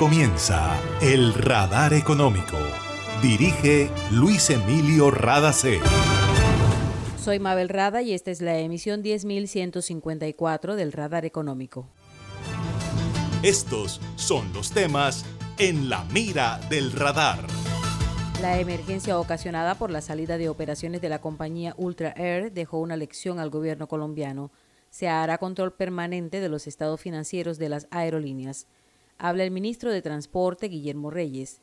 comienza El Radar Económico. Dirige Luis Emilio Radacé. Soy Mabel Rada y esta es la emisión 10154 del Radar Económico. Estos son los temas en la mira del radar. La emergencia ocasionada por la salida de operaciones de la compañía Ultra Air dejó una lección al gobierno colombiano. Se hará control permanente de los estados financieros de las aerolíneas habla el ministro de Transporte Guillermo Reyes.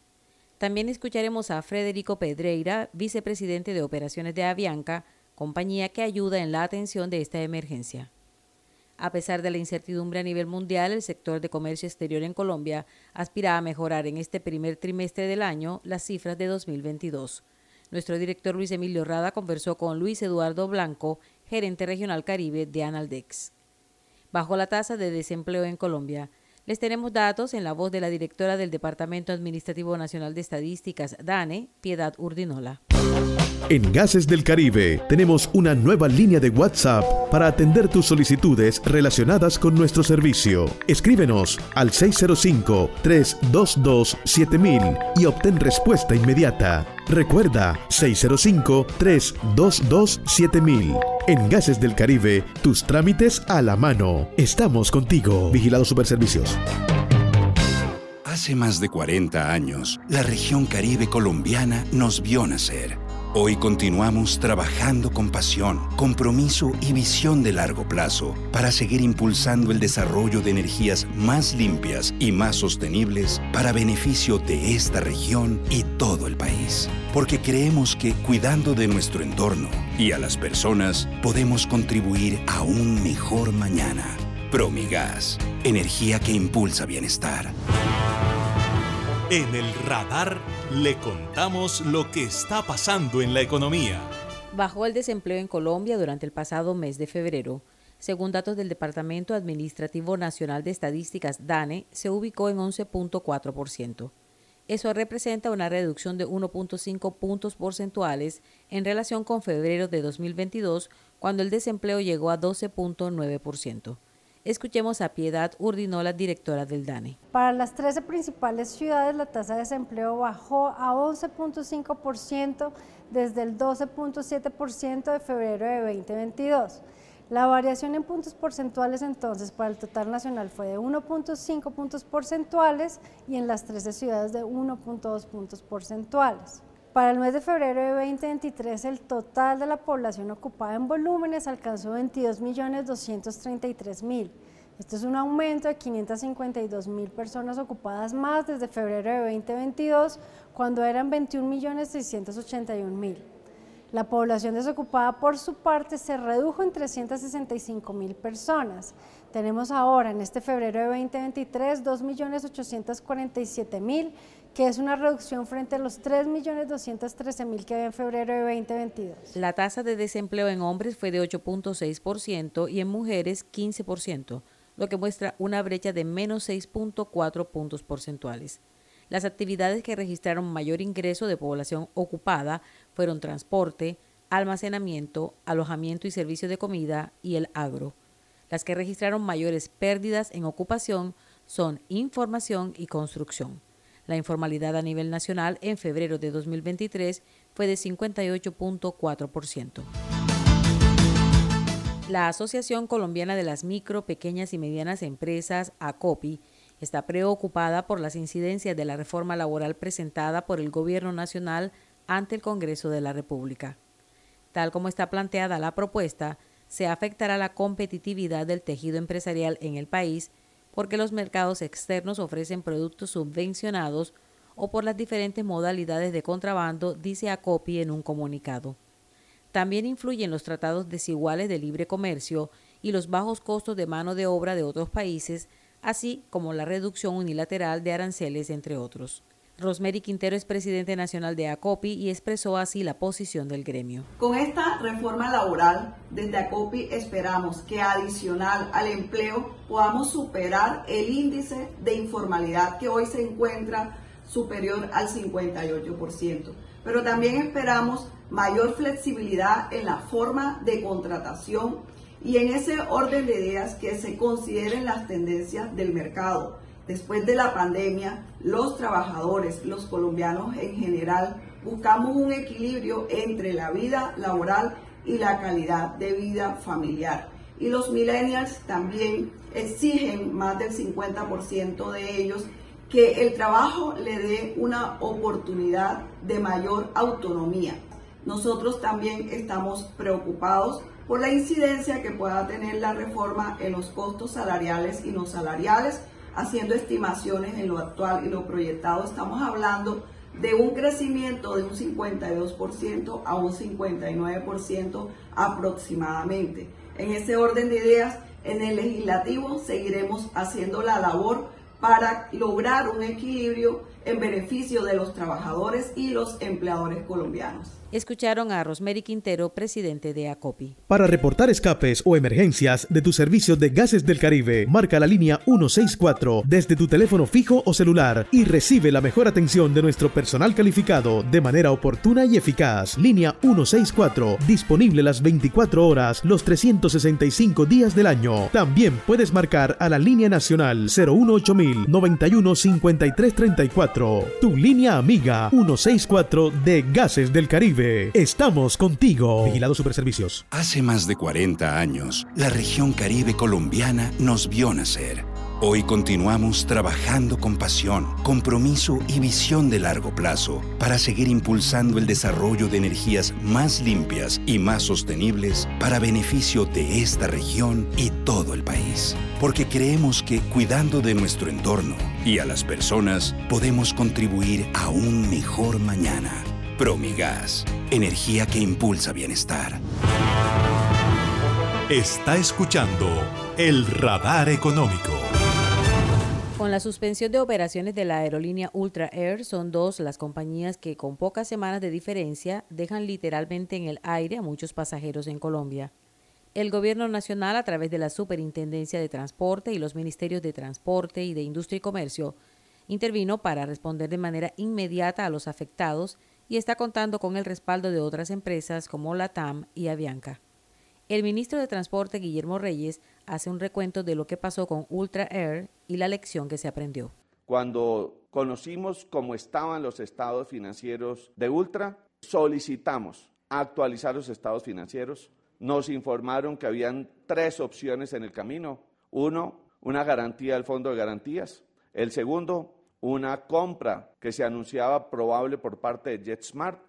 También escucharemos a Federico Pedreira, vicepresidente de Operaciones de Avianca, compañía que ayuda en la atención de esta emergencia. A pesar de la incertidumbre a nivel mundial, el sector de comercio exterior en Colombia aspira a mejorar en este primer trimestre del año las cifras de 2022. Nuestro director Luis Emilio Rada conversó con Luis Eduardo Blanco, gerente regional Caribe de Analdex. Bajo la tasa de desempleo en Colombia, les tenemos datos en la voz de la directora del Departamento Administrativo Nacional de Estadísticas, DANE, Piedad Urdinola. En Gases del Caribe tenemos una nueva línea de WhatsApp para atender tus solicitudes relacionadas con nuestro servicio. Escríbenos al 605-322-7000 y obtén respuesta inmediata. Recuerda 605-322-7000. En Gases del Caribe, tus trámites a la mano. Estamos contigo. Vigilado Superservicios. Hace más de 40 años, la región caribe colombiana nos vio nacer Hoy continuamos trabajando con pasión, compromiso y visión de largo plazo para seguir impulsando el desarrollo de energías más limpias y más sostenibles para beneficio de esta región y todo el país. Porque creemos que cuidando de nuestro entorno y a las personas podemos contribuir a un mejor mañana. Promigas, energía que impulsa bienestar. En el radar le contamos lo que está pasando en la economía. Bajó el desempleo en Colombia durante el pasado mes de febrero. Según datos del Departamento Administrativo Nacional de Estadísticas, DANE, se ubicó en 11.4%. Eso representa una reducción de 1.5 puntos porcentuales en relación con febrero de 2022, cuando el desempleo llegó a 12.9%. Escuchemos a Piedad Urdinola, directora del DANE. Para las 13 principales ciudades, la tasa de desempleo bajó a 11.5% desde el 12.7% de febrero de 2022. La variación en puntos porcentuales entonces para el total nacional fue de 1.5 puntos porcentuales y en las 13 ciudades de 1.2 puntos porcentuales. Para el mes de febrero de 2023, el total de la población ocupada en volúmenes alcanzó 22.233.000. Esto es un aumento de 552.000 personas ocupadas más desde febrero de 2022, cuando eran 21.681.000. La población desocupada, por su parte, se redujo en 365.000 personas. Tenemos ahora, en este febrero de 2023, 2.847.000 que es una reducción frente a los 3.213.000 que había en febrero de 2022. La tasa de desempleo en hombres fue de 8.6% y en mujeres 15%, lo que muestra una brecha de menos 6.4 puntos porcentuales. Las actividades que registraron mayor ingreso de población ocupada fueron transporte, almacenamiento, alojamiento y servicio de comida y el agro. Las que registraron mayores pérdidas en ocupación son información y construcción. La informalidad a nivel nacional en febrero de 2023 fue de 58.4%. La Asociación Colombiana de las Micro, Pequeñas y Medianas Empresas, ACOPI, está preocupada por las incidencias de la reforma laboral presentada por el Gobierno Nacional ante el Congreso de la República. Tal como está planteada la propuesta, se afectará la competitividad del tejido empresarial en el país porque los mercados externos ofrecen productos subvencionados o por las diferentes modalidades de contrabando, dice ACOPI en un comunicado. También influyen los tratados desiguales de libre comercio y los bajos costos de mano de obra de otros países, así como la reducción unilateral de aranceles, entre otros. Rosemary Quintero es presidente nacional de ACOPI y expresó así la posición del gremio. Con esta reforma laboral, desde ACOPI esperamos que adicional al empleo podamos superar el índice de informalidad que hoy se encuentra superior al 58%. Pero también esperamos mayor flexibilidad en la forma de contratación y en ese orden de ideas que se consideren las tendencias del mercado Después de la pandemia, los trabajadores, los colombianos en general, buscamos un equilibrio entre la vida laboral y la calidad de vida familiar. Y los millennials también exigen, más del 50% de ellos, que el trabajo le dé una oportunidad de mayor autonomía. Nosotros también estamos preocupados por la incidencia que pueda tener la reforma en los costos salariales y no salariales, haciendo estimaciones en lo actual y lo proyectado. Estamos hablando de un crecimiento de un 52% a un 59% aproximadamente. En ese orden de ideas, en el legislativo seguiremos haciendo la labor para lograr un equilibrio en beneficio de los trabajadores y los empleadores colombianos. Escucharon a Rosemary Quintero, presidente de ACOPI. Para reportar escapes o emergencias de tu servicio de gases del Caribe, marca la línea 164 desde tu teléfono fijo o celular y recibe la mejor atención de nuestro personal calificado de manera oportuna y eficaz. Línea 164, disponible las 24 horas, los 365 días del año. También puedes marcar a la línea nacional 018000 91 Tu línea amiga 164 de Gases del Caribe. Estamos contigo. Vigilado Superservicios. Hace más de 40 años, la región Caribe colombiana nos vio nacer. Hoy continuamos trabajando con pasión, compromiso y visión de largo plazo para seguir impulsando el desarrollo de energías más limpias y más sostenibles para beneficio de esta región y todo el país. Porque creemos que cuidando de nuestro entorno y a las personas podemos contribuir a un mejor mañana. Promigas, energía que impulsa bienestar. Está escuchando el radar económico. La suspensión de operaciones de la aerolínea Ultra Air, son dos las compañías que con pocas semanas de diferencia dejan literalmente en el aire a muchos pasajeros en Colombia. El Gobierno Nacional, a través de la Superintendencia de Transporte y los Ministerios de Transporte y de Industria y Comercio, intervino para responder de manera inmediata a los afectados y está contando con el respaldo de otras empresas como la TAM y Avianca. El ministro de Transporte, Guillermo Reyes, hace un recuento de lo que pasó con Ultra Air y la lección que se aprendió. Cuando conocimos cómo estaban los estados financieros de Ultra, solicitamos actualizar los estados financieros. Nos informaron que habían tres opciones en el camino. Uno, una garantía del fondo de garantías. El segundo, una compra que se anunciaba probable por parte de JetSmart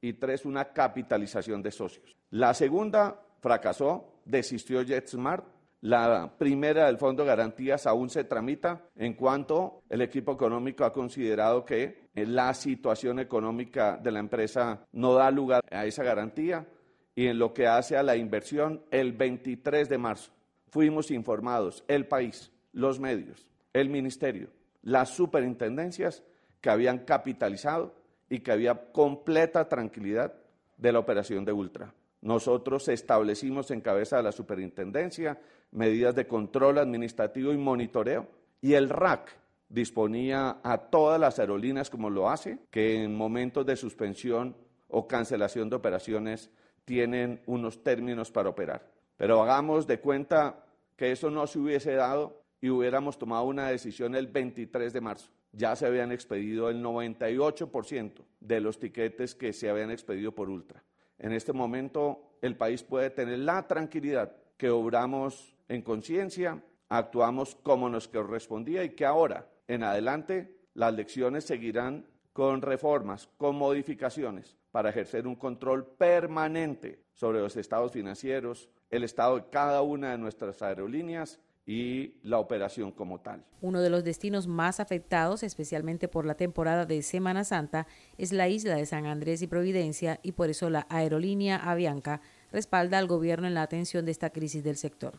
y tres, una capitalización de socios. La segunda fracasó, desistió JetSmart. La primera del Fondo de Garantías aún se tramita en cuanto el equipo económico ha considerado que la situación económica de la empresa no da lugar a esa garantía y en lo que hace a la inversión, el 23 de marzo fuimos informados, el país, los medios, el ministerio, las superintendencias que habían capitalizado y que había completa tranquilidad de la operación de Ultra. Nosotros establecimos en cabeza de la superintendencia medidas de control administrativo y monitoreo y el RAC disponía a todas las aerolíneas como lo hace, que en momentos de suspensión o cancelación de operaciones tienen unos términos para operar. Pero hagamos de cuenta que eso no se hubiese dado y hubiéramos tomado una decisión el 23 de marzo, ya se habían expedido el 98% de los tiquetes que se habían expedido por Ultra. En este momento el país puede tener la tranquilidad que obramos en conciencia, actuamos como nos correspondía y que ahora en adelante las lecciones seguirán con reformas, con modificaciones para ejercer un control permanente sobre los estados financieros, el estado de cada una de nuestras aerolíneas y la operación como tal. Uno de los destinos más afectados, especialmente por la temporada de Semana Santa, es la isla de San Andrés y Providencia y por eso la aerolínea Avianca respalda al gobierno en la atención de esta crisis del sector.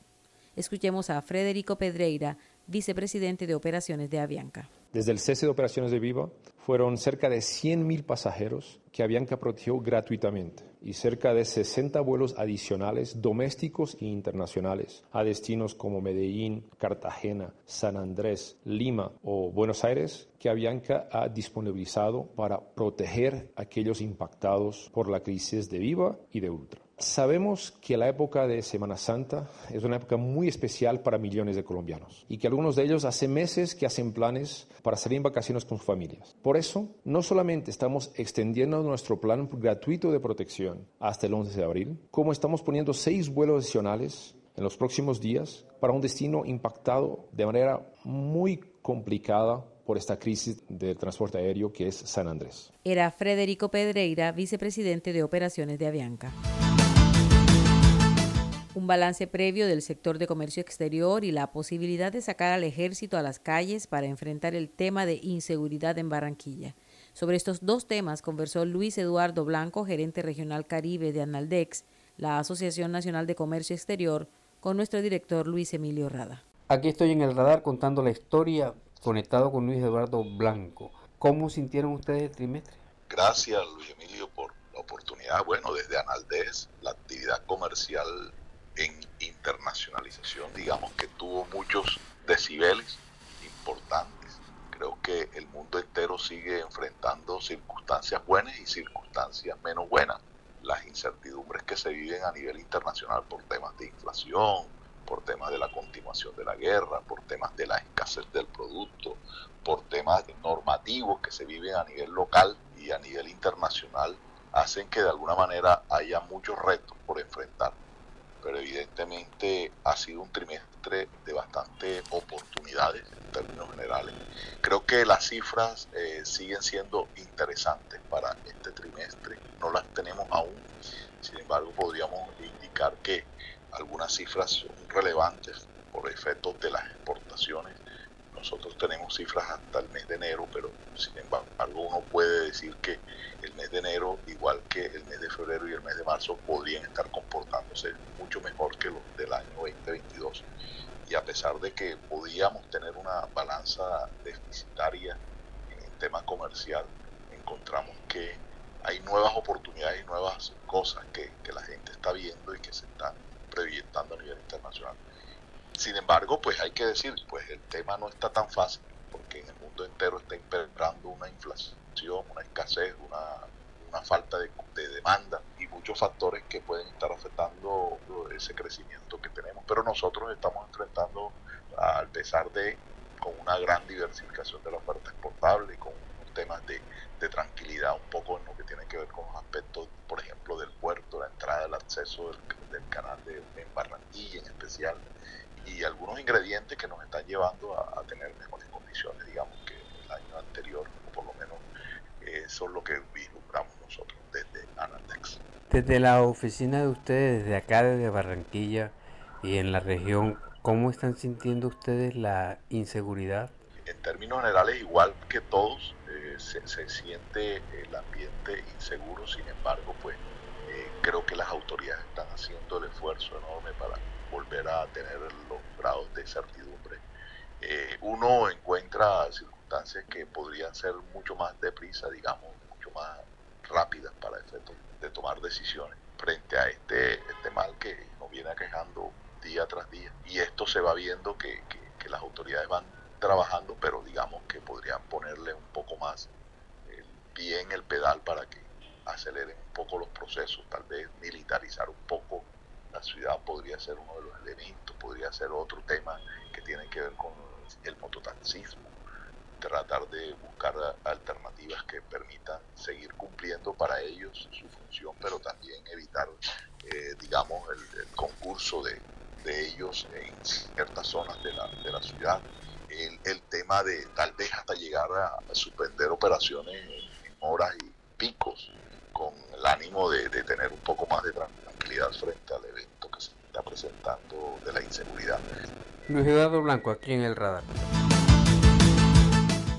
Escuchemos a Federico Pedreira, vicepresidente de operaciones de Avianca. Desde el cese de operaciones de Viva fueron cerca de 100.000 pasajeros que Avianca protegió gratuitamente y cerca de 60 vuelos adicionales domésticos e internacionales a destinos como Medellín, Cartagena, San Andrés, Lima o Buenos Aires que Avianca ha disponibilizado para proteger a aquellos impactados por la crisis de Viva y de Ultra. Sabemos que la época de Semana Santa es una época muy especial para millones de colombianos y que algunos de ellos hace meses que hacen planes para salir en vacaciones con sus familias. Por eso, no solamente estamos extendiendo nuestro plan gratuito de protección hasta el 11 de abril, como estamos poniendo seis vuelos adicionales en los próximos días para un destino impactado de manera muy complicada por esta crisis del transporte aéreo que es San Andrés. Era Federico Pedreira, vicepresidente de operaciones de Avianca un balance previo del sector de comercio exterior y la posibilidad de sacar al ejército a las calles para enfrentar el tema de inseguridad en Barranquilla. Sobre estos dos temas conversó Luis Eduardo Blanco, gerente regional Caribe de Analdex, la Asociación Nacional de Comercio Exterior, con nuestro director Luis Emilio Rada. Aquí estoy en el radar contando la historia, conectado con Luis Eduardo Blanco. ¿Cómo sintieron ustedes el trimestre? Gracias Luis Emilio por la oportunidad. Bueno, desde Analdex, la actividad comercial en internacionalización, digamos que tuvo muchos decibeles importantes. Creo que el mundo entero sigue enfrentando circunstancias buenas y circunstancias menos buenas. Las incertidumbres que se viven a nivel internacional por temas de inflación, por temas de la continuación de la guerra, por temas de la escasez del producto, por temas normativos que se viven a nivel local y a nivel internacional, hacen que de alguna manera haya muchos retos por enfrentar pero evidentemente ha sido un trimestre de bastante oportunidades en términos generales. Creo que las cifras eh, siguen siendo interesantes para este trimestre, no las tenemos aún, sin embargo podríamos indicar que algunas cifras son relevantes por efectos de las exportaciones. Nosotros tenemos cifras hasta el mes de enero, pero sin embargo uno puede decir que el mes de enero, igual que el mes de febrero y el mes de marzo, podrían estar comportándose mucho mejor que los del año 2022. Y a pesar de que podíamos tener una balanza deficitaria en el tema comercial, encontramos que hay nuevas oportunidades y nuevas cosas que, que la gente está viendo y que se están proyectando a nivel internacional. Sin embargo, pues hay que decir, pues el tema no está tan fácil, porque en el mundo entero está imperando una inflación una escasez, una, falta de, demanda y muchos factores que pueden estar afectando ese crecimiento que tenemos. Pero nosotros estamos enfrentando, a pesar de con una gran diversificación de la oferta exportable, con temas de, tranquilidad un poco en lo que tiene que ver con los aspectos, por ejemplo, del puerto, la entrada, del acceso del, canal de, en Barranquilla en especial, y algunos ingredientes que nos están llevando a, a tener mejores condiciones, digamos, que el año anterior, o por lo menos eso es lo que vislumbramos nosotros desde Analdex. Desde la oficina de ustedes, desde acá, desde Barranquilla y en la región, ¿cómo están sintiendo ustedes la inseguridad? En términos generales, igual que todos, eh, se, siente el ambiente inseguro, sin embargo, pues eh, creo que las autoridades están haciendo el esfuerzo enorme para volver a tener los grados de certidumbre. Eh, uno encuentra que podrían ser mucho más deprisa, digamos, mucho más rápidas para efectos de tomar decisiones frente a este, este mal que nos viene aquejando día tras día. Y esto se va viendo que, que, las autoridades van trabajando, pero digamos que podrían ponerle un poco más el pie en el pedal para que aceleren un poco los procesos, tal vez militarizar un poco la ciudad podría ser uno de los elementos, podría ser otro tema que tiene que ver con el mototaxismo, tratar de buscar alternativas que permitan seguir cumpliendo para ellos su función, pero también evitar, eh, digamos, el, concurso de, de, ellos en ciertas zonas de la, de la ciudad. El, el, tema de tal vez hasta llegar a, suspender operaciones en, horas y picos, con el ánimo de, de tener un poco más de tranquilidad frente al evento que se está presentando de la inseguridad. Luis Eduardo Blanco, aquí en el radar.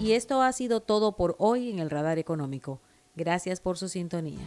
Y esto ha sido todo por hoy en el Radar Económico. Gracias por su sintonía.